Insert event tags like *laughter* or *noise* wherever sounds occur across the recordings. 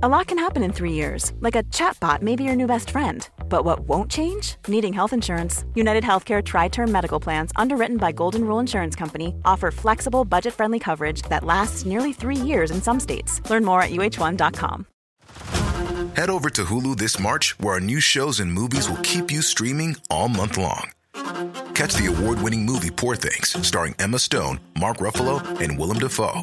A lot can happen in three years, like a chatbot may be your new best friend. But what won't change? Needing health insurance. United Healthcare Tri Term Medical Plans, underwritten by Golden Rule Insurance Company, offer flexible, budget friendly coverage that lasts nearly three years in some states. Learn more at uh1.com. Head over to Hulu this March, where our new shows and movies will keep you streaming all month long. Catch the award winning movie Poor Things, starring Emma Stone, Mark Ruffalo, and Willem Dafoe.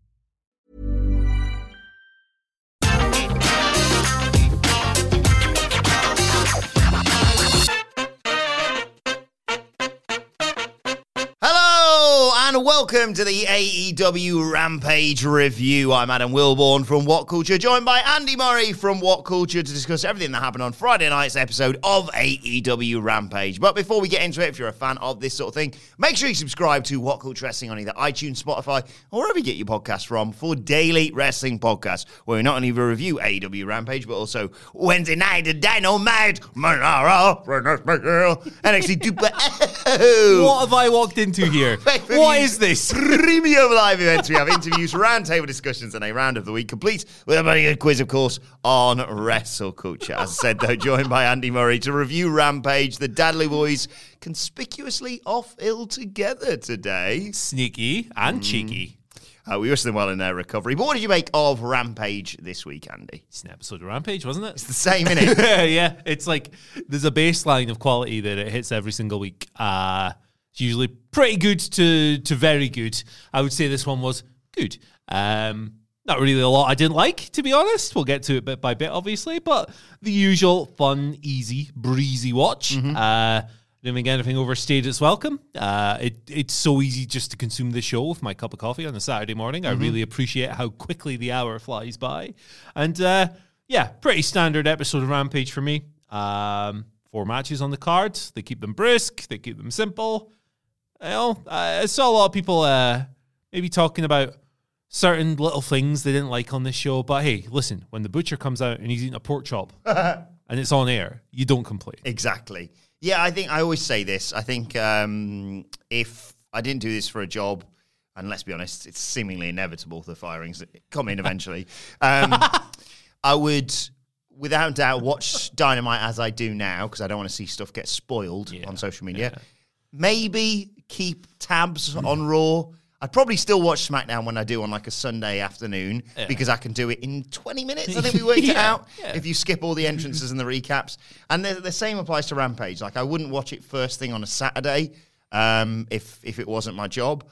Welcome to the AEW Rampage review. I'm Adam Wilborn from What Culture, joined by Andy Murray from What Culture to discuss everything that happened on Friday night's episode of AEW Rampage. But before we get into it, if you're a fan of this sort of thing, make sure you subscribe to What Culture Wrestling on either iTunes, Spotify, or wherever you get your podcasts from for daily wrestling podcasts, where we not only review AEW Rampage, but also Wednesday night, the Dynamite, Monaro, NXT 2.0. What have I walked into here? *laughs* what is this? Premium live events. We have interviews, roundtable discussions, and a round of the week complete with a very good quiz, of course, on wrestle culture. As I said, though, joined by Andy Murray to review Rampage. The Dadley Boys conspicuously off ill together today. Sneaky and cheeky. Uh, we wish them well in their recovery. But what did you make of Rampage this week, Andy? It's an episode of Rampage, wasn't it? It's the same, innit? Yeah, *laughs* yeah, it's like there's a baseline of quality that it hits every single week. Uh, it's usually pretty good to to very good. I would say this one was good. Um, not really a lot I didn't like, to be honest. We'll get to it bit by bit, obviously, but the usual fun, easy, breezy watch. Uh, didn't think anything overstayed its welcome. Uh, it, it's so easy just to consume the show with my cup of coffee on a Saturday morning. I really appreciate how quickly the hour flies by. And uh, yeah, pretty standard episode of Rampage for me. Um, four matches on the card. They keep them brisk, they keep them simple. Know, I saw a lot of people uh, maybe talking about certain little things they didn't like on this show. But hey, listen, when the butcher comes out and he's eating a pork chop *laughs* and it's on air, you don't complain. Exactly. Yeah, I think I always say this. I think um, if I didn't do this for a job, and let's be honest, it's seemingly inevitable the firings come in eventually. *laughs* Um, I would, without doubt, watch Dynamite as I do now because I don't want to see stuff get spoiled Yeah, on social media. Maybe keep tabs on Raw. I'd probably still watch SmackDown when I do on like a Sunday afternoon because I can do it in 20 minutes. I think we *laughs* worked it out. yeah. If you skip all the entrances and the recaps. And the, the same applies to Rampage. Like I wouldn't watch it first thing on a Saturday um, if if it wasn't my job,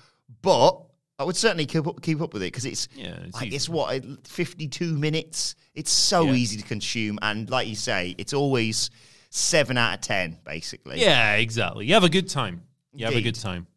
but I would certainly keep up, keep up with it because it's Yeah, it's like, easy. it's what uh, 52 minutes. It's so Yeah. easy to consume, and like you say, it's always seven out of ten basically. Yeah, exactly. You have a good time. You have a good time.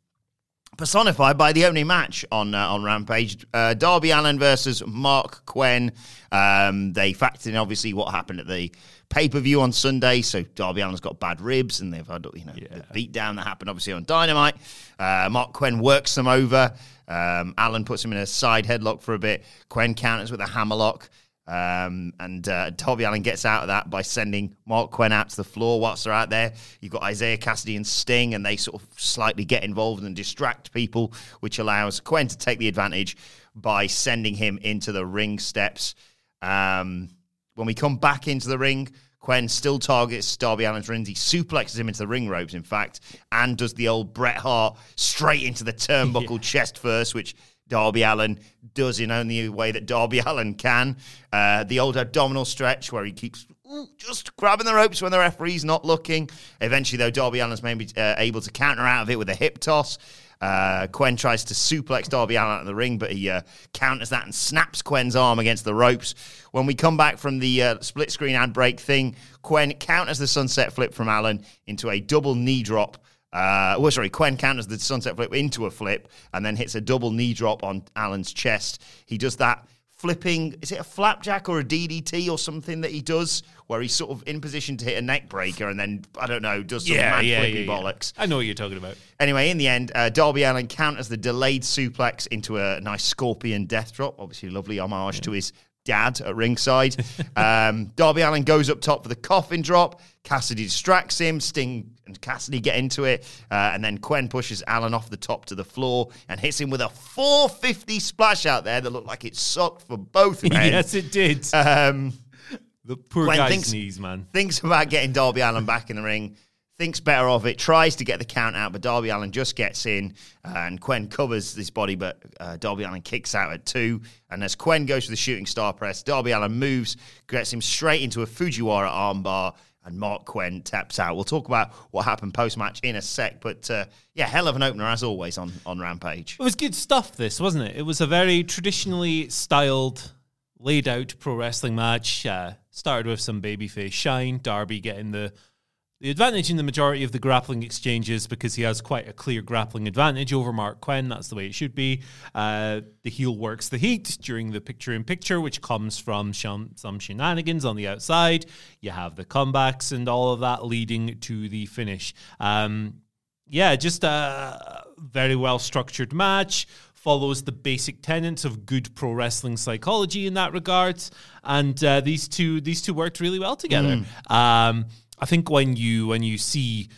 personified by the only match on uh, on Rampage. Uh, Darby Allin versus Marq Quen. Um, they factored in obviously what happened at the pay per view on Sunday. So Darby Allin's got bad ribs, and they've had you know the beatdown that happened obviously on Dynamite. Uh, Marq Quen works them over. Um, Allin puts him in a side headlock for a bit. Quen counters with a hammerlock. Um, and uh, Darby Allin gets out of that by sending Marq Quen out to the floor whilst they're out there. You've got Isiah Kassidy and Sting, and they sort of slightly get involved and distract people, which allows Quen to take the advantage by sending him into the ring steps. Um, when we come back into the ring, Quen still targets Darby Allin's rings. He suplexes him into the ring ropes, in fact, and does the old Bret Hart straight into the *laughs* turnbuckle chest first, which Darby Allin does in only a way that Darby *laughs* Allin can. Uh, the old abdominal stretch where he keeps ooh, just grabbing the ropes when the referee's not looking. Eventually, though, Darby Allin's maybe uh, able to counter out of it with a hip toss. Uh, Quen tries to suplex Darby Allin out of the ring, but he uh, counters that and snaps Quen's arm against the ropes. When we come back from the uh, split screen ad break thing, Quen counters the sunset flip from Allin into a double knee drop. Uh, well, sorry, Quen counters the sunset flip into a flip and then hits a double knee drop on Allin's chest. He does that flipping. Is it a flapjack or a DDT or something that he does where he's sort of in position to hit a neck breaker and then I don't know does some mad flippy bollocks. I know what you're talking about. Anyway, in the end, uh, Darby Allin counters the delayed suplex into a nice scorpion death drop. Obviously, lovely homage to his dad at ringside. *laughs* um, Darby Allin goes up top for the coffin drop. Kassidy distracts him. Sting and Kassidy get into it. Uh, and then Quen pushes Allin off the top to the floor and hits him with a 450 splash out there that looked like it sucked for both *laughs* men. yes, it did. Um, the poor Quen guy's thinks- knees, man. thinks about getting Darby Allin back in the ring, thinks better of it, tries to get the count out, but Darby Allin just gets in, uh, and Quen covers his body, but uh, Darby Allin kicks out at two. And as Quen goes for the shooting star press, Darby Allin moves, gets him straight into a Fujiwara armbar, and Marq Quen taps out. We'll talk about what happened post match in a sec, but uh, yeah, hell of an opener as always on, on Rampage. It was good stuff, this, wasn't it? It was a very traditionally styled, laid out pro wrestling match. Uh, started with some babyface shine, Darby getting the the advantage in the majority of the grappling exchanges because he has quite a clear grappling advantage over Marq Quen. That's the way it should be. Uh, the heel works the heat during the picture in picture, which comes from some shenanigans on the outside. You have the comebacks and all of that leading to the finish. Um, yeah, just a very well structured match. Follows the basic tenets of good pro wrestling psychology in that regards, and uh, these two these two worked really well together. Um, I think when you when you see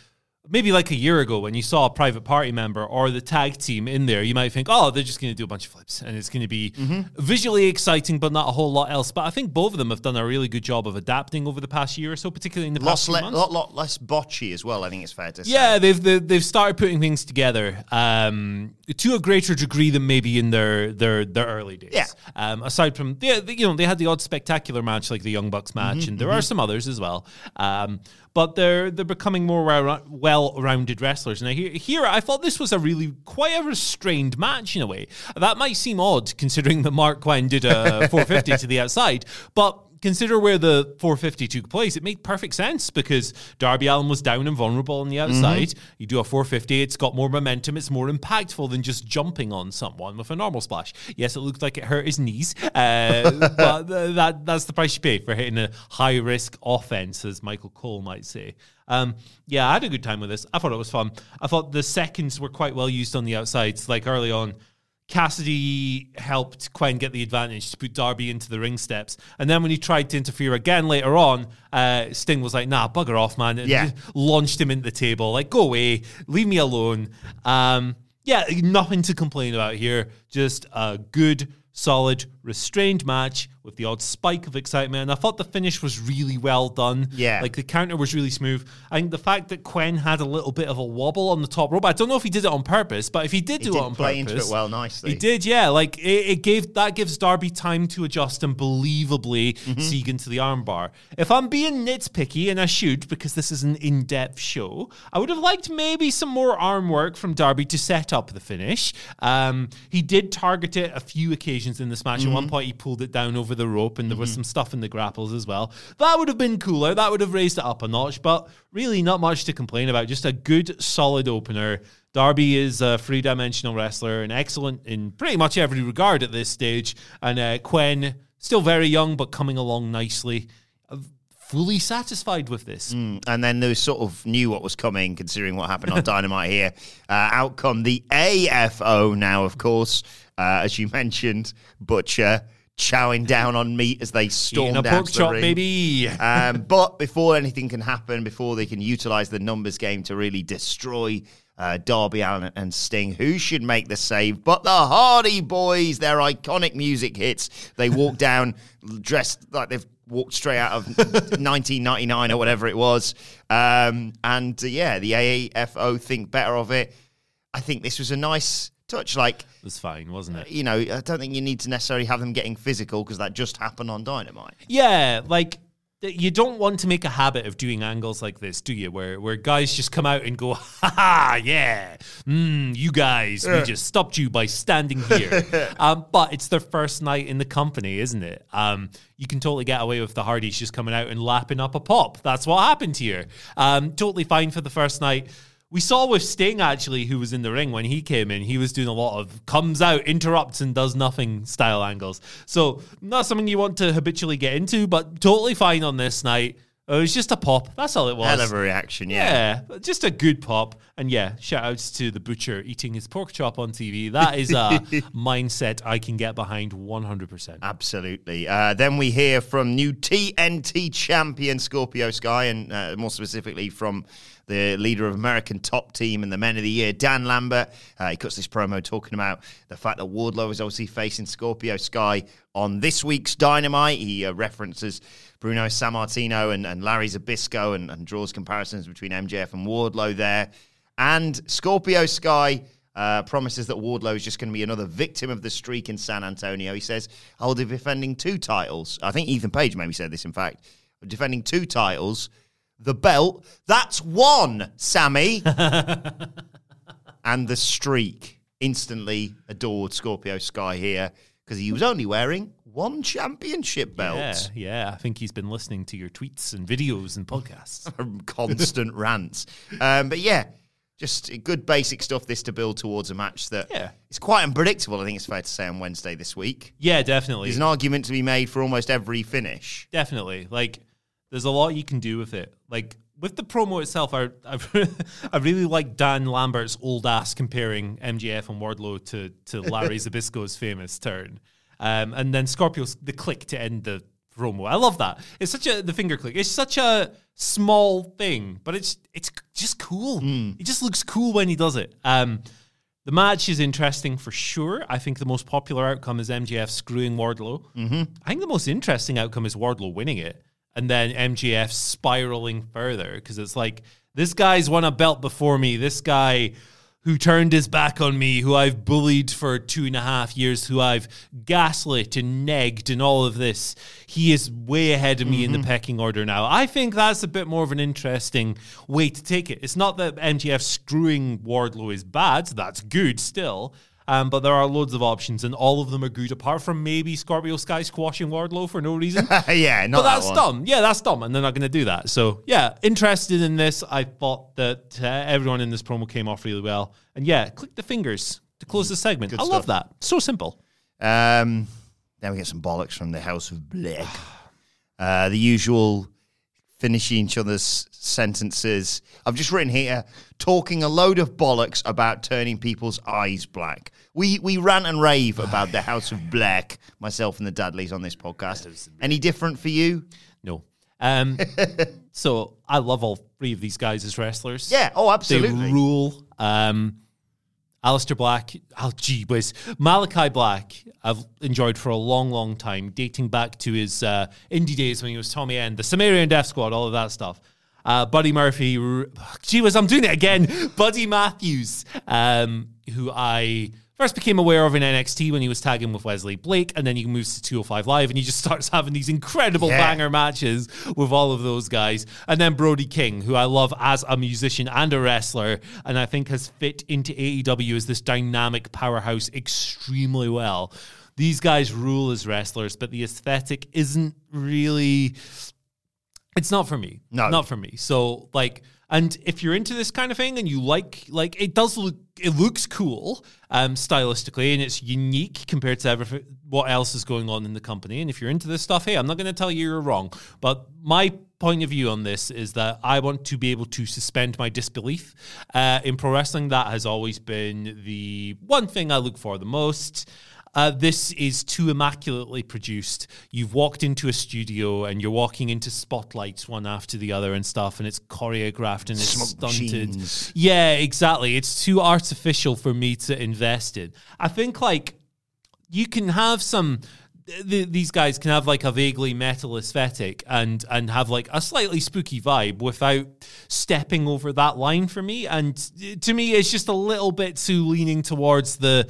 maybe like a year ago when you saw a private party member or the tag team in there, you might think, oh, they're just going to do a bunch of flips and it's going to be visually exciting, but not a whole lot else. But I think both of them have done a really good job of adapting over the past year or so, particularly in the Lot, past le- months. lot, lot less botchy as well, I think it's fair to say. Yeah, they've they've, they've started putting things together um, to a greater degree than maybe in their their their early days. Yeah. Um, aside from yeah, they, you know, they had the odd spectacular match like the Young Bucks match, and there are some others as well. Um, but they're they're becoming more well rounded wrestlers. Now here, here I thought this was a really quite a restrained match in a way. That might seem odd considering that Marq Quen did a *laughs* 450 to the outside, but consider where the 450 took place, it made perfect sense because Darby Allin was down and vulnerable on the outside. You do a 450, it's got more momentum, it's more impactful than just jumping on someone with a normal splash. Yes, it looked like it hurt his knees, uh, *laughs* but th- that that's the price you pay for hitting a high risk offense, as Michael Cole might say. Um, yeah, I had a good time with this. I thought it was fun. I thought the seconds were quite well used on the outsides, like early on. Kassidy helped Quen get the advantage to put Darby into the ring steps. And then when he tried to interfere again later on, uh, Sting was like, nah, bugger off, man. And Yeah. just launched him into the table. Like, go away, leave me alone. Um, yeah, nothing to complain about here. Just a good, solid, restrained match with the odd spike of excitement. And I thought the finish was really well done. Yeah. Like the counter was really smooth. I think the fact that Quen had a little bit of a wobble on the top rope, I don't know if he did it on purpose, but if he did He do did it on play purpose, into it well nicely. He did, yeah. Like it, it gave that gives Darby time to adjust and believably Mm-hmm. seek into the armbar. If I'm being nitpicky, and I should because this is an in-depth show, I would have liked maybe some more arm work from Darby to set up the finish. Um, he did target it a few occasions in this match. Mm-hmm. One point, he pulled it down over the rope, and there was some stuff in the grapples as well. That would have been cooler. That would have raised it up a notch. But really, not much to complain about. Just a good, solid opener. Darby is a three dimensional wrestler and excellent in pretty much every regard at this stage. And uh, Quen, still very young, but coming along nicely. Fully satisfied with this. and then they sort of knew what was coming, considering what happened on *laughs* Dynamite here. Uh, outcome the AFO now, of course, uh, as you mentioned, Butcher chowing *laughs* down on meat as they a out pork the chop, ring. baby. Um, *laughs* but before anything can happen, before they can utilize the numbers game to really destroy uh, Darby Allin and Sting, who should make the save? But the Hardy Boys, their iconic music hits. They walk down dressed like they've walked straight out of *laughs* 1999 or whatever it was. Um, and uh, yeah, the AAFO think better of it. I think this was a nice touch. Like, It was fine, wasn't it? you know, I don't think you need to necessarily have them getting physical because that just happened on Dynamite. Yeah, like you don't want to make a habit of doing angles like this, do you? Where where guys just come out and go, ha ha, yeah, mm, you guys, we just stopped you by standing here. *laughs* um, but it's their first night in the company, isn't it? Um, you can totally get away with the Hardys just coming out and lapping up a pop. That's what happened here. Um, totally fine for the first night. We saw with Sting actually, who was in the ring when he came in, he was doing a lot of comes out, interrupts, and does nothing style angles. So not something you want to habitually get into, but totally fine on this night. It was just a pop. That's all it was. Hell of a reaction, yeah. Yeah, just a good pop. And yeah, shout outs to the butcher eating his pork chop on TV. That is a *laughs* mindset I can get behind 100%. Absolutely. Uh, then we hear from new TNT champion Scorpio Sky, and uh, more specifically from the leader of American Top Team and the Men of the Year, Dan Lambert. Uh, he cuts this promo talking about the fact that Wardlow is obviously facing Scorpio Sky on this week's Dynamite. He uh, references Bruno Sammartino and, and Larry Zbyszko and, and draws comparisons between MJF and Wardlow there. And Scorpio Sky uh, promises that Wardlow is just going to be another victim of the streak in San Antonio. He says, I'll be defending two titles. I think Ethan Page maybe said this, in fact. Defending two titles. The belt, that's one, Sammy. *laughs* and the streak instantly adored Scorpio Sky here because he was only wearing one championship belt. Yeah, yeah. I think he's been listening to your tweets and videos and podcasts. *laughs* Constant *laughs* rants. Um, but yeah, just good basic stuff this to build towards a match that Yeah. is quite unpredictable, I think it's fair to say, on Wednesday this week. yeah, definitely. There's an argument to be made for almost every finish. Definitely. Like, there's a lot you can do with it. Like, with the promo itself, I, *laughs* I, I really like Dan Lambert's old ass comparing MJF and Wardlow to, to Larry Zbyszko's famous turn. Um, and then Scorpio's the click to end the promo. I love that. It's such a the finger click. It's such a small thing, but it's it's just cool. It just looks cool when he does it. Um, the match is interesting for sure. I think the most popular outcome is MJF screwing Wardlow. Mm-hmm. I think the most interesting outcome is Wardlow winning it and then MJF spiraling further because it's like this guy's won a belt before me. This guy who turned his back on me, who I've bullied for two and a half years, who I've gaslit and negged and all of this, he is way ahead of me in the mm-hmm. pecking order now. I think that's a bit more of an interesting way to take it. It's not that MJF screwing Wardlow is bad, that's good still. Um, but there are loads of options, and all of them are good, apart from maybe Scorpio Sky squashing Wardlow for no reason. *laughs* yeah, not But that that's one. dumb. Yeah, that's dumb, and they're not going to do that. So, yeah, interested in this. I thought that uh, everyone in this promo came off really well. And yeah, click the fingers to close the segment. Good I love that. So simple. Um, then we get some bollocks from the House of Black. *sighs* Uh, the usual finishing each other's sentences. I've just written here talking a load of bollocks about turning people's eyes black. We we rant and rave about the House of Black, myself and the Dudleys on this podcast. Any different for you? No. Um, *laughs* so I love all three of these guys as wrestlers. Yeah, oh, absolutely. They rule. Um, Aleister Black, oh gee whiz, Malachi Black, I've enjoyed for a long, long time, dating back to his uh, indie days when he was Tommy End, the Sumerian Death Squad, all of that stuff. Uh, Buddy Murphy, r- gee whiz, I'm doing it again. *laughs* Buddy Matthews, um, who I first became aware of in NXT when he was tagging with Wesley Blake, and then he moves to 205 Live and he just *laughs* starts having these incredible Yeah. banger matches with all of those guys. And then Brody King, who I love as a musician and a wrestler, and I think has fit into AEW as this dynamic powerhouse extremely well. These guys rule as wrestlers, but the aesthetic isn't really it's not for me. No. Not for me. So like and if you're into this kind of thing and you like like it does look it looks cool um stylistically and it's unique compared to everything what else is going on in the company. And if you're into this stuff hey I'm not going to tell you you're wrong. But my point of view on this is that I want to be able to suspend my disbelief uh, in pro wrestling. That has always been the one thing I look for the most uh, this is too immaculately produced. You've walked into a studio and you're walking into spotlights one after the other and stuff, and it's choreographed and it's Smoke stunted. machines. Yeah, exactly. It's too artificial for me to invest in. I think like you can have some. th- These guys can have like a vaguely metal aesthetic and and have like a slightly spooky vibe without stepping over that line for me. And to me, it's just a little bit too leaning towards the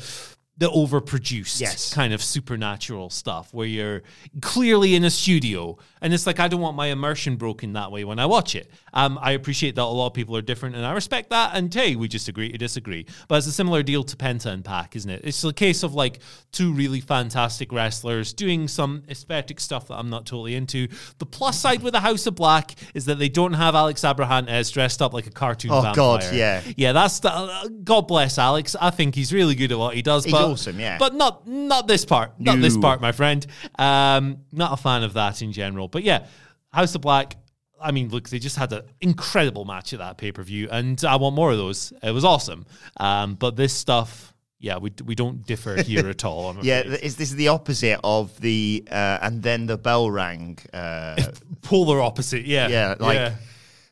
the overproduced Yes. kind of supernatural stuff where you're clearly in a studio and it's like I don't want my immersion broken that way when I watch it. Um, I appreciate that a lot of people are different and I respect that. And hey, we just agree to disagree. But it's a similar deal to Penta and Pac, isn't it? It's a case of like two really fantastic wrestlers doing some aesthetic stuff that I'm not totally into. The plus side with the House of Black is that they don't have Alex Abrahantes dressed up like a cartoon Oh, vampire. God, yeah. Yeah, that's the, uh, God bless Alex. I think he's really good at what he does. He's but, awesome, yeah. But not not this part. Not this part, my friend. Um, not a fan of that in general. But yeah, House of Black. I mean, look, they just had an incredible match at that pay per view, and I want more of those. It was awesome. Um, but this stuff, yeah, we we don't differ here at all. I'm *laughs* Yeah, afraid. is this is the opposite of the uh, and then the bell rang. Uh, *laughs* polar opposite. Yeah, yeah, like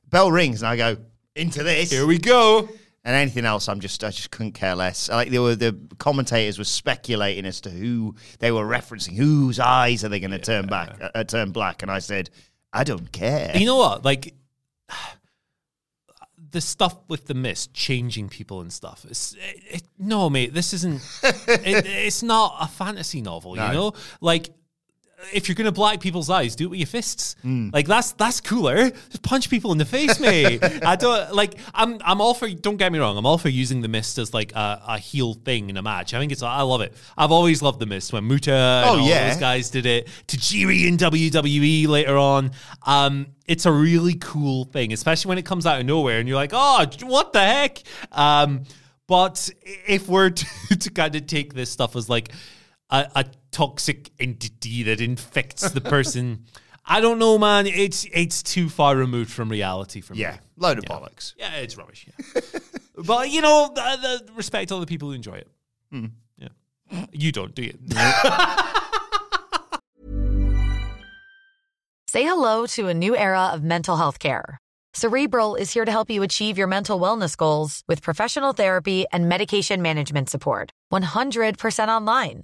bell rings and I go into this. here we go. and anything else, I'm just I just couldn't care less. Like there were the commentators were speculating as to who they were referencing, whose eyes are they going to turn back, uh, turn black, and I said, I don't care. You know what? Like *sighs* the stuff with the mist changing people and stuff. It's, it, it, no, mate, this isn't. it, *laughs* it's not a fantasy novel. No. You know, like. If you're gonna black people's eyes, do it with your fists. Hmm. Like that's that's cooler. Just punch people in the face, mate. *laughs* I don't like. I'm I'm all for. Don't get me wrong. I'm all for using the mist as like a, a heel thing in a match. I think it's. I love it. I've always loved the mist when Muta and Oh, all yeah. those guys did it. Tajiri in WWE later on. Um, it's a really cool thing, especially when it comes out of nowhere and you're like, oh, what the heck? Um, but if we're *laughs* to, to kind of take this stuff as like a, a toxic entity that infects the person, I don't know, man. It's it's too far removed from reality for me. yeah, load of bollocks. Yeah, it's rubbish. Yeah. *laughs* but you know, the, the respect all the people who enjoy it. Hmm. Yeah, you don't, do you? *laughs* Say hello to a new era of mental health care. Cerebral is here to help you achieve your mental wellness goals with professional therapy and medication management support. 100% online.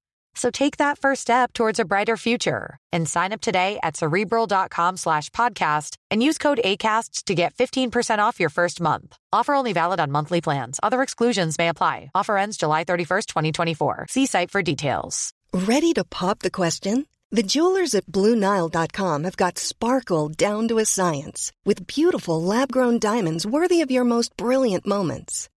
So take that first step towards a brighter future and sign up today at cerebral.com slash podcast and use code ACAST to get 15% off your first month. Offer only valid on monthly plans. Other exclusions may apply. Offer ends July 31st, 2024. See site for details. Ready to pop the question? The jewelers at BlueNile.com have got sparkle down to a science with beautiful lab grown diamonds worthy of your most brilliant moments.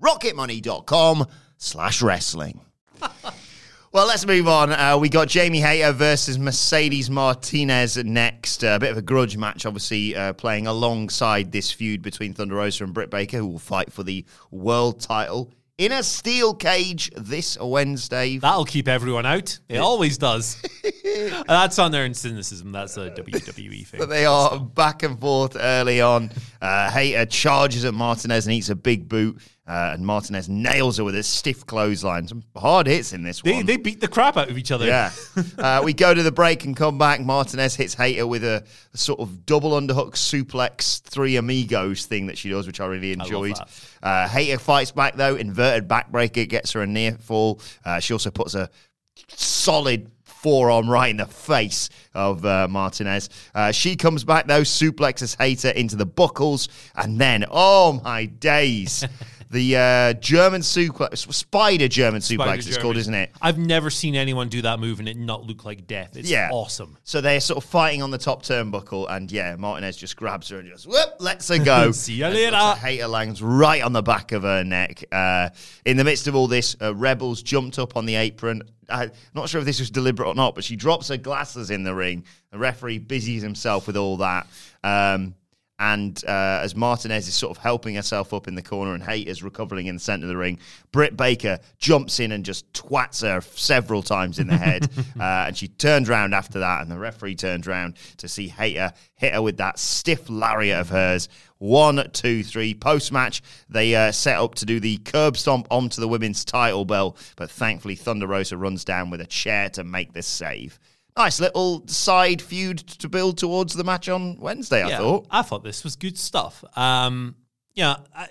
rocketmoney.com slash wrestling. *laughs* Well, let's move on. Uh, we got Jamie Hayter versus Mercedes Martinez next. A bit of a grudge match, obviously, uh, playing alongside this feud between Thunder Rosa and Britt Baker, who will fight for the world title in a steel cage this Wednesday. That'll keep everyone out. It always does. *laughs* Uh, That's on their own cynicism. That's a WWE thing. But they are back and forth early on. Uh, Hayter charges at Martinez and eats a big boot. Uh, and Martinez nails her with a stiff clothesline. Some hard hits in this They, one. they beat the crap out of each other. Yeah. *laughs* uh, we go to the break and come back. Martinez hits Hayter with a, a sort of double underhook suplex, three amigos thing that she does, which I really enjoyed. that. Uh, Hayter fights back though, inverted backbreaker gets her a near fall. Uh, she also puts a solid forearm right in the face of uh, Martinez. Uh, she comes back though, suplexes Hayter into the buckles, and then, oh my days. *laughs* The uh, German suplex, spider German suplex, Spider it's German. called, isn't it? I've never seen anyone do that move and it not look like death. It's Yeah. awesome. So they're sort of fighting on the top turnbuckle, and yeah, Martinez just grabs her and just whoop, lets her go. *laughs* See you And later. Hayter lands right on the back of her neck. Uh, in the midst of all this, uh, Rebels jumped up on the apron. I'm not sure if this was deliberate or not, but she drops her glasses in the ring. The referee busies himself with all that. Um, and uh, as Martinez is sort of helping herself up in the corner and Hayter's recovering in the center of the ring, Britt Baker jumps in and just twats her several times in the head. *laughs* uh, and she turns round after that, and the referee turns round to see Hayter hit her with that stiff lariat of hers. One, two, three. Post match, they uh, set up to do the curb stomp onto the women's title belt, but thankfully Thunder Rosa runs down with a chair to make the save. Nice little side feud to build towards the match on Wednesday, I thought. I thought this was good stuff. Um, yeah, I,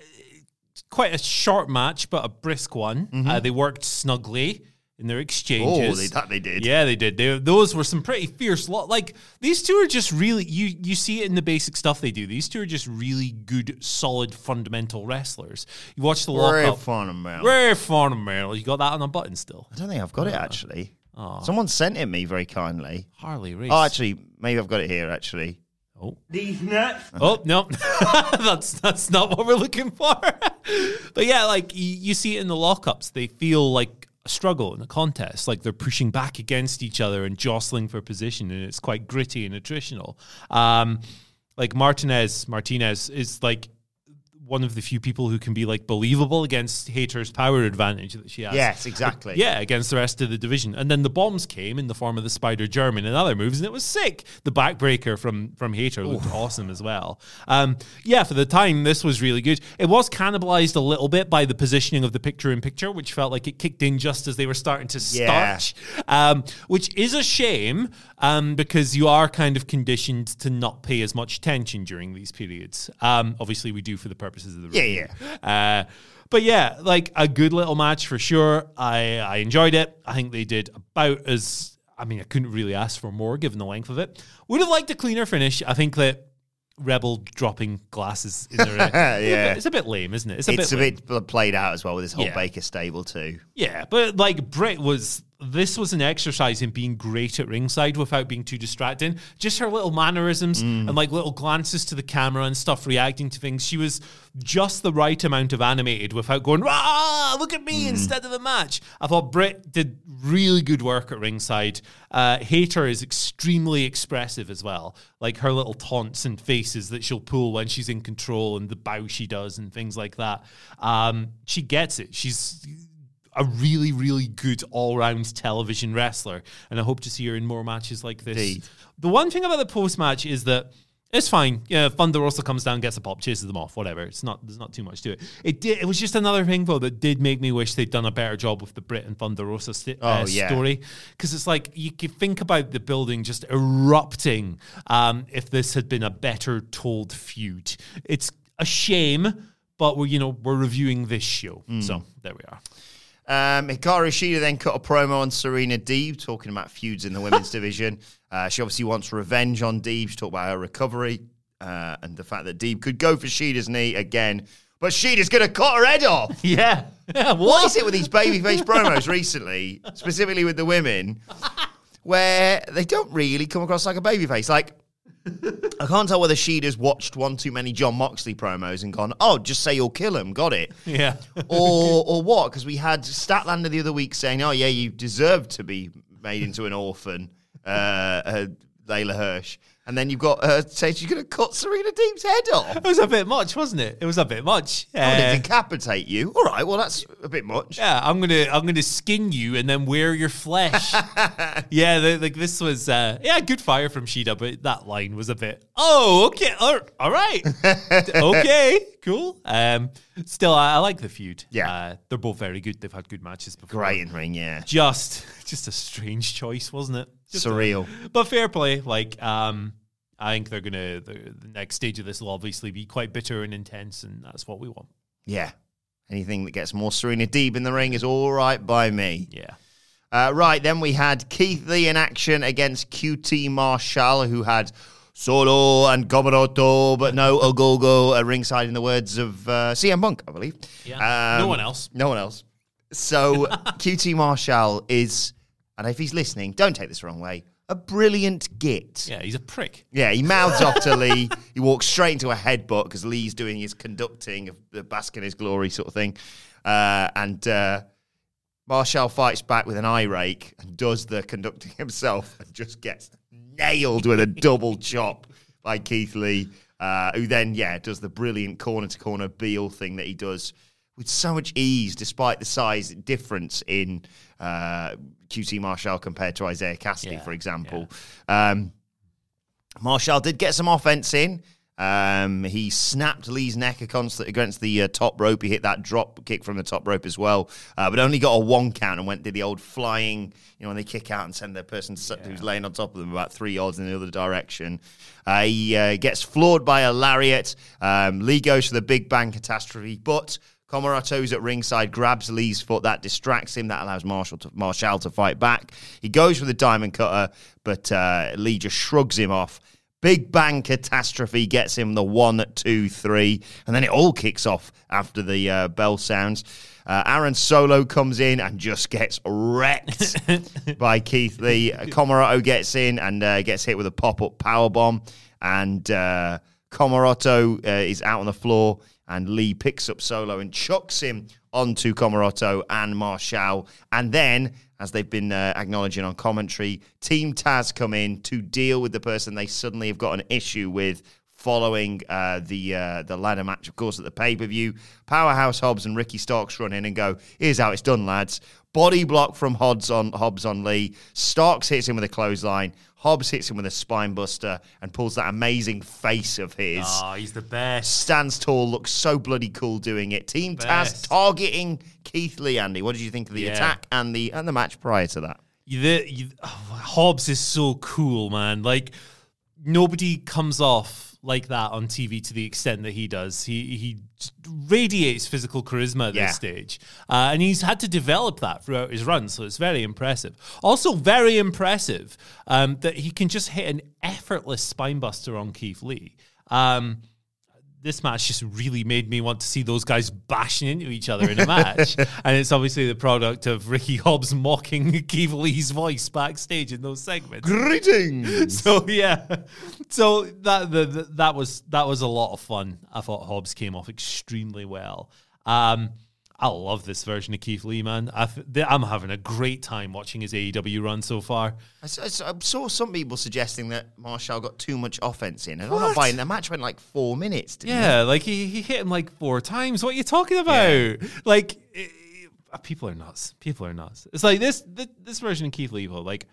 quite a short match, but a brisk one. Uh, they worked snugly in their exchanges. Mm-hmm. Oh, they- that they did. Yeah, they did. They, those were some pretty fierce. Lo- like these two are just really you. You see it in the basic stuff they do. These two are just really good, solid, fundamental wrestlers. You watch the Very lockup. fundamental. Very fundamental. You got that on a button still. I don't think I've got it actually. Someone sent it me very kindly. Harley Race. Oh, actually, maybe I've got it here. Actually, Oh. *laughs* Oh no, *laughs* that's that's not what we're looking for. *laughs* but yeah, like you, you see it in the lockups. They feel like a struggle in a contest, like they're pushing back against each other and jostling for position, and it's quite gritty and attritional. Um, like Martinez, Martinez is like one of the few people who can be like believable against Hayter's power advantage that she has. yes, exactly. Yeah, against the rest of the division. And then the bombs came in the form of the Spider German and other moves, and it was sick. The backbreaker from from Hayter looked awesome as well. Um, yeah, for the time, this was really good. It was cannibalized a little bit by the positioning of the picture in picture, which felt like it kicked in just as they were starting to Yeah. um, which is a shame um, because you are kind of conditioned to not pay as much attention during these periods. Um, obviously, we do for the purposes of the Yeah, review. Uh, but yeah, like a good little match for sure. I I enjoyed it. I think they did about as I mean, I couldn't really ask for more given the length of it. Would have liked a cleaner finish. I think that Rebel dropping glasses in *laughs* their Yeah. it's a bit lame, isn't it? It's a It's bit a bit played out as well with this whole Yeah. Baker stable too. Yeah, but like Britt was this was an exercise in being great at ringside without being too distracting. Just her little mannerisms and like little glances to the camera and stuff, reacting to things. She was just the right amount of animated without going, ah, look at me instead of the match. I thought Britt did really good work at ringside. Uh, Hayter is extremely expressive as well. Like her little taunts and faces that she'll pull when she's in control and the bow she does and things like that. Um, she gets it. She's a really, really good all round television wrestler. And I hope to see her in more matches like this. Indeed. The one thing about the post match is that it's fine. Yeah, Thunder Rosa comes down, gets a pop, chases them off, whatever. It's not there's not too much to it. It did it was just another thing though that did make me wish they'd done a better job with the Britt and Thunder Rosa uh, Oh, yeah. story. Because it's like you could think about the building just erupting um, if this had been a better told feud. It's a shame, but we're you know, we're reviewing this show. Mm. So there we are. Um, Hikaru Shida then cut a promo on Serena Deeb, talking about feuds in the women's *laughs* division. Uh, she obviously wants revenge on Deeb. She talked about her recovery uh, and the fact that Deeb could go for Shida's knee again, but Shida's going to cut her head off. *laughs* Yeah. yeah What is it with these babyface promos recently, specifically with the women, where they don't really come across like a babyface? Like, *laughs* I can't tell whether she has watched one too many Jon Moxley promos and gone, oh, just say you'll kill him, got it. *laughs* Yeah. or or what? Because we had Statlander the other week saying, "Oh yeah, you deserve to be made into an orphan." Uh, uh, Leyla Hirsch, and then you've got her saying she's going to cut Serena Deeb's head off. It was a bit much, wasn't it? It was a bit much. I'm going Uh, to decapitate you. All right, well that's a bit much. yeah, I'm gonna I'm gonna skin you and then wear your flesh. *laughs* yeah, the, like this was uh, yeah good fire from Shida, but that line was a bit Oh, okay. All, all right. *laughs* okay, cool. Um, still, I, I like the feud. Yeah. Uh, they're both very good. They've had good matches before. Great in ring, yeah. Just, just a strange choice, wasn't it? Just a- Surreal. but fair play. Like, um, I think they're gonna. The, the next stage of this will obviously be quite bitter and intense, and that's what we want. Yeah. Anything that gets more Serena Deeb in the ring is all right by me. Yeah. Uh, right, then we had Keith Lee in action against QT Marshall, who had Solo and Comoroto, but no Ogogo at ringside in the words of uh, CM Punk, I believe. Yeah. No one else. No one else. So *laughs* QT Marshall is, and if he's listening, don't take this the wrong way, a brilliant git. Yeah, he's a prick. Yeah, he mouths off to Lee. *laughs* He walks straight into a headbutt because Lee's doing his conducting of the bask in his glory sort of thing. Uh, and uh, Marshall fights back with an eye rake and does the conducting *laughs* himself and just gets nailed with a double chop by Keith Lee, uh, who then, yeah, does the brilliant corner to corner Beal thing that he does with so much ease, despite the size difference in uh, QT Marshall compared to Isiah Kassidy, Yeah, for example. Um, Marshall did get some offense in. Um, he snapped Lee's neck against the, uh, top rope. He hit that drop kick from the top rope as well, uh, but only got a one count and went did the old flying. You know when they kick out and send their person to, who's laying on top of them about three yards in the other direction. Uh, he uh, gets floored by a lariat. Um, Lee goes for the Big Bang catastrophe, but Comoroto's at ringside, grabs Lee's foot. That distracts him. That allows Marshall to, Marshall to fight back. He goes for the diamond cutter, but uh, Lee just shrugs him off. Big Bang Catastrophe gets him the one, two, three, and then it all kicks off after the uh, bell sounds. Uh, Aaron Solo comes in and just gets wrecked *laughs* by Keith Lee. Comoroto gets in and uh, gets hit with a pop up power bomb, and uh, Comoroto uh, is out on the floor, and Lee picks up Solo and chucks him onto Comoroto and Marshall, and then as they've been uh, acknowledging on commentary, Team Taz come in to deal with the person they suddenly have got an issue with following uh, the uh, the ladder match, of course, at the pay per view. Powerhouse Hobbs and Ricky Starks run in and go, "Here's how it's done, lads." Body block from Hobbs on Hobbs on Lee. Starks hits him with a clothesline. Hobbs hits him with a spine buster and pulls that amazing face of his Oh, he's the best. stands tall, looks so bloody cool doing it. Team Taz targeting Keith Lee. Andy, what did you think of the Yeah. attack and the and the match prior to that? You- The, you, oh, Hobbs is so cool, man. Like nobody comes off like that on TV to the extent that he does. He he radiates physical charisma at Yeah. this stage, uh, and he's had to develop that throughout his run. So it's very impressive. Also, very impressive um, that he can just hit an effortless spinebuster on Keith Lee. Um, this match just really made me want to see those guys bashing into each other in a match. *laughs* and it's obviously the product of Ricky Hobbs mocking Keith Lee's voice backstage in those segments. Greetings. *laughs* So yeah, so that the, the, that was that was a lot of fun. I thought Hobbs came off extremely well. Um, I love this version of Keith Lee, man. I I'm having a great time watching his AEW run so far. I saw some people suggesting that Marshall got too much offense in, and I'm not buying. The match went like four minutes. Didn't it? Yeah, like he, he hit him like four times. What are you talking about? Like, eh, eh, people are nuts. People are nuts. It's like this this, this version of Keith Lee, though, like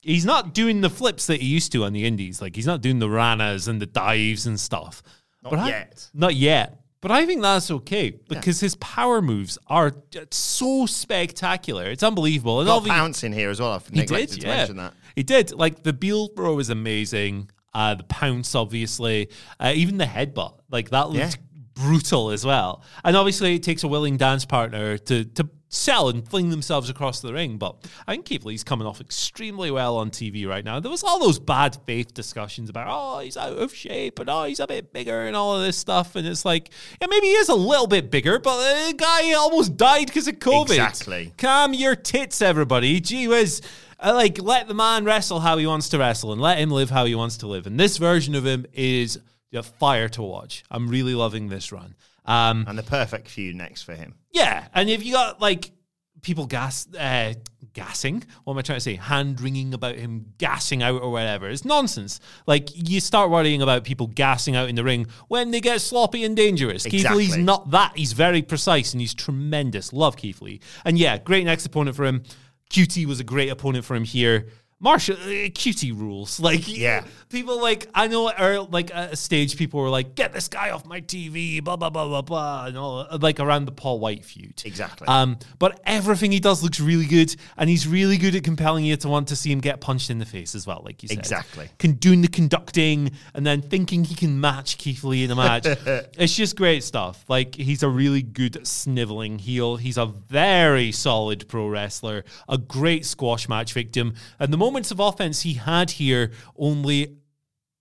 he's not doing the flips that he used to on the indies. Like he's not doing the ranas and the dives and stuff. Not I- yet. not yet. But I think that's okay because his power moves are so spectacular. It's unbelievable. And Got Pounce in here as well. I've he neglected did, to yeah. mention that. He did. Like the Beal throw is amazing. Uh, the pounce, obviously. Uh, even the headbutt, like that looked Yeah. brutal as well. And obviously, it takes a willing dance partner to to sell and fling themselves across the ring. But I think Keith Lee's coming off extremely well on TV right now. There was all those bad faith discussions about, oh, he's out of shape and oh, he's a bit bigger and all of this stuff. And it's like, yeah, maybe he is a little bit bigger, but the guy almost died because of COVID. Exactly. Calm your tits, everybody. Gee whiz. Uh, like, let the man wrestle how he wants to wrestle and let him live how he wants to live. And this version of him is a fire to watch. I'm really loving this run. Um, And the perfect feud next for him. yeah, and if you got like people gas, uh, gassing, what am I trying to say? Hand wringing about him gassing out or whatever, it's nonsense. Like you start worrying about people gassing out in the ring when they get sloppy and dangerous. Keith Lee's not that. He's very precise and he's tremendous. Love Keith Lee, and yeah, great next opponent for him. QT was a great opponent for him here. Marshall, uh, cutie rules. *laughs* Like, Yeah. people like I know are like at a stage. People were like, "Get this guy off my TV," blah blah blah blah blah, and all like around the Paul White feud. Exactly. Um, but everything he does looks really good, and he's really good at compelling you to want to see him get punched in the face as well. Like you said, Exactly. Can doing the conducting and then thinking he can match Keith Lee in a match. *laughs* it's just great stuff. Like he's a really good sniveling heel. He's a very solid pro wrestler, a great squash match victim, and the moments of offense he had here only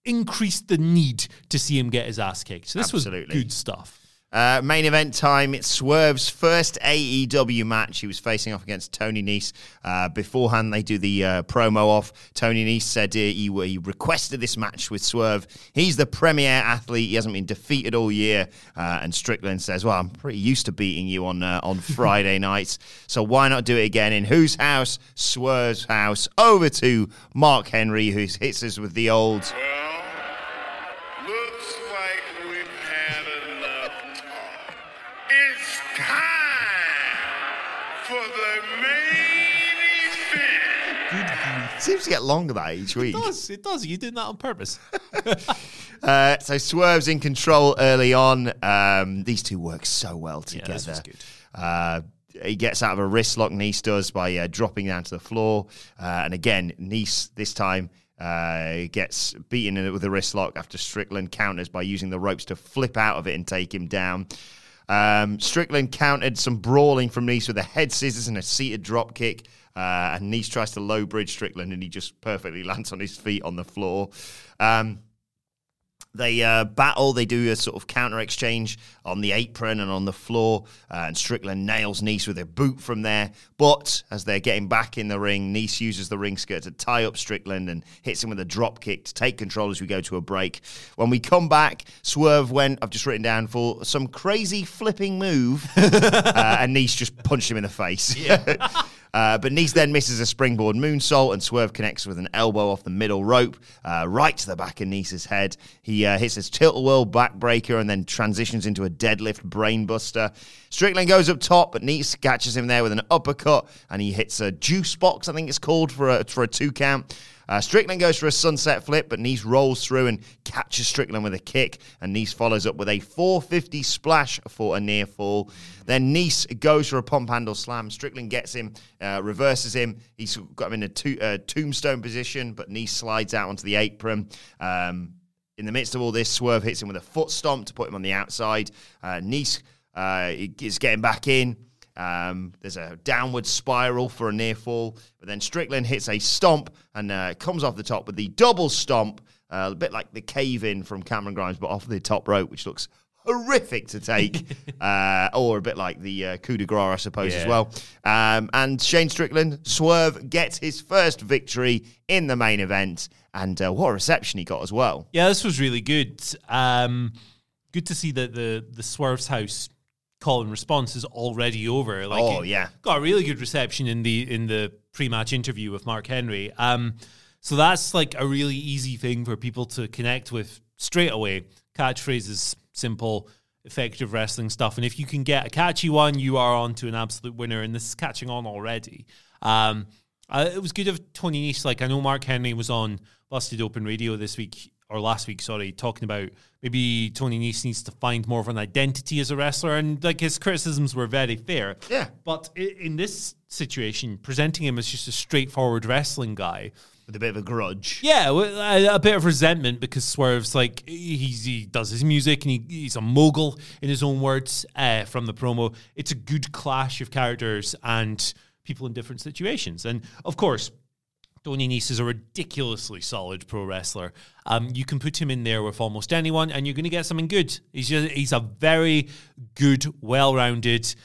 increased the need to see him get his ass kicked. So this Absolutely. was good stuff. Uh, main event time. It's Swerve's first AEW match. He was facing off against Tony Nese. Uh, beforehand, they do the uh, promo off. Tony Nese said he, he, he requested this match with Swerve. He's the premier athlete. He hasn't been defeated all year. Uh, and Strickland says, "Well, I'm pretty used to beating you on uh, on *laughs* Friday nights, so why not do it again in whose house? Swerve's house. Over to Mark Henry, who hits us with the old." Seems to get longer that each week. It does. It does. You doing that on purpose? *laughs* Uh, so Swerve's in control early on. Um, these two work so well together. good. Uh, he gets out of a wrist lock, Nice does, by uh, dropping down to the floor. Uh, and again, Nice this time uh, gets beaten with a wrist lock after Strickland counters by using the ropes to flip out of it and take him down. Um, Strickland countered some brawling from Nice with a head scissors and a seated drop kick. Uh, and Nice tries to low bridge Strickland and he just perfectly *laughs* lands on his feet on the floor. Um, they uh, battle. They do a sort of counter exchange on the apron and on the floor. Uh, and Strickland nails Nice with a boot from there. But as they're getting back in the ring, Nice uses the ring skirt to tie up Strickland and hits him with a drop kick to take control as we go to a break. When we come back, Swerve went, I've just written down, for some crazy flipping move. *laughs* uh, and Nice just punched him in the face. *laughs* *laughs* Uh, but Nice then misses a springboard moonsault, and Swerve connects with an elbow off the middle rope, uh, right to the back of Nice's head. He uh, hits his tilt whirl backbreaker and then transitions into a deadlift brainbuster. Strickland goes up top, but Nice catches him there with an uppercut, and he hits a juice box, I think it's called, for a, for a two count. Uh, Strickland goes for a sunset flip, but Nice rolls through and catches Strickland with a kick, and Nice follows up with a 450 splash for a near fall. Then Nice goes for a pump handle slam. Strickland gets him, uh, reverses him. He's got him in a to- uh, tombstone position, but Nice slides out onto the apron. Um, in the midst of all this, Swerve hits him with a foot stomp to put him on the outside. Uh, Nice uh, is getting back in. Um, there's a downward spiral for a near fall, but then Strickland hits a stomp and uh, comes off the top with the double stomp, uh, a bit like the cave in from Cameron Grimes, but off the top rope, which looks horrific to take, *laughs* uh, or a bit like the uh, coup de grace, I suppose, as well. Um, and Shane Strickland, Swerve, gets his first victory in the main event, and uh, what a reception he got as well. Yeah, this was really good. Um, good to see that the the Swerve's House call and response is already over. Like, Oh, yeah. got a really good reception in the in the pre match interview with Mark Henry. Um, so that's like a really easy thing for people to connect with straight away. Catchphrases, simple, effective wrestling stuff, and if you can get a catchy one, you are on to an absolute winner. And this is catching on already. Um, uh, it was good of Tony Nese. Like I know Mark Henry was on Busted Open Radio this week or last week, sorry, talking about maybe Tony Nese needs to find more of an identity as a wrestler, and like his criticisms were very fair. Yeah. But in this situation, presenting him as just a straightforward wrestling guy, With a bit of a grudge. yeah, a, a bit of resentment because Swerve's like he's, he does his music and he, he's a mogul in his own words uh, from the promo. It's a good clash of characters and people in different situations, and of course. Tony Nese is a ridiculously solid pro wrestler. Um, you can put him in there with almost anyone, and you're going to get something good. He's just, he's a very good, well-rounded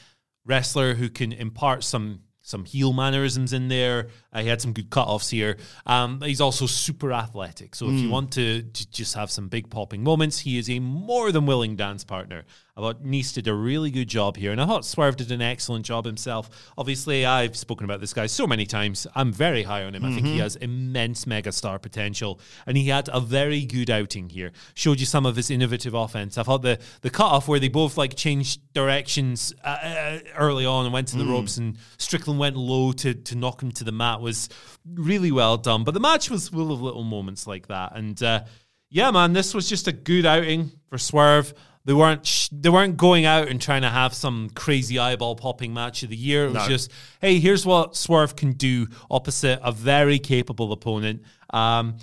wrestler who can impart some some heel mannerisms in there. Uh, he had some good cut-offs here. Um, he's also super athletic. So if you want to, to just have some big popping moments, he is a more than willing dance partner. I thought Nice did a really good job here, and I thought Swerve did an excellent job himself. Obviously, I've spoken about this guy so many times. I'm very high on him. I think he has immense megastar potential, and he had a very good outing here. Showed you some of his innovative offense. I thought the the cutoff where they both like changed directions uh, uh, early on and went to the ropes, and Strickland went low to to knock him to the mat was really well done. But the match was full of little moments like that, and. Uh, yeah, man, this was just a good outing for Swerve. They weren't sh- they weren't going out and trying to have some crazy eyeball popping match of the year. It was No. just, hey, here's what Swerve can do opposite a very capable opponent. Um,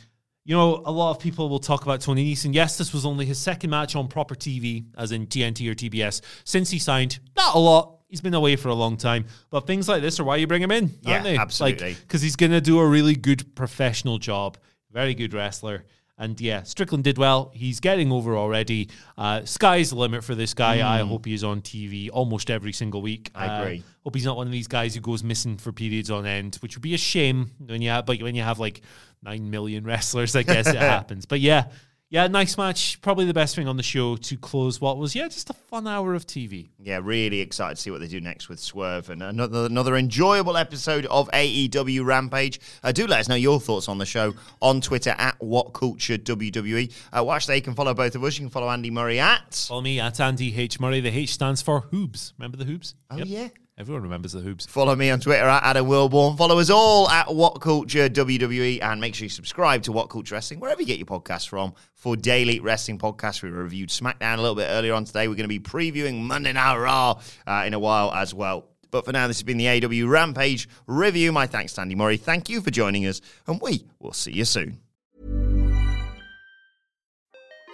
you know, a lot of people will talk about Tony Neeson. Yes, this was only his second match on proper TV, as in TNT or TBS, since he signed. Not a lot. He's been away for a long time, but things like this are why you bring him in, Yeah, aren't they? absolutely. because he's going to do a really good professional job. Very good wrestler. And yeah, Strickland did well. He's getting over already. Uh, sky's the limit for this guy. I hope he's on TV almost every single week. Mm. I Uh, agree. hope he's not one of these guys who goes missing for periods on end, which would be a shame when you have, but when you have like nine million *laughs* wrestlers, I guess it *laughs* happens. But yeah, yeah, nice match. Probably the best thing on the show to close what was yeah just a fun hour of TV. Yeah, really excited to see what they do next with Swerve and another another enjoyable episode of AEW Rampage. Uh, do let us know your thoughts on the show on Twitter at What Culture WWE. Uh, watch there, you can follow both of us. You can follow Andy Murray at. Follow me at Andy H Murray. The H stands for Hoobs. Remember the Hoobs? Oh, yeah. Everyone remembers the Hoobs. Follow me on Twitter at Adam Wilborn. Follow us all at What Culture WWE and make sure you subscribe to What Culture Wrestling wherever you get your podcasts from for daily wrestling podcasts. We reviewed SmackDown a little bit earlier on today. We're going to be previewing Monday Night Raw uh, in a while as well. But for now, this has been the AEW Rampage review. My thanks to Andy Murray. Thank you for joining us, and we will see you soon.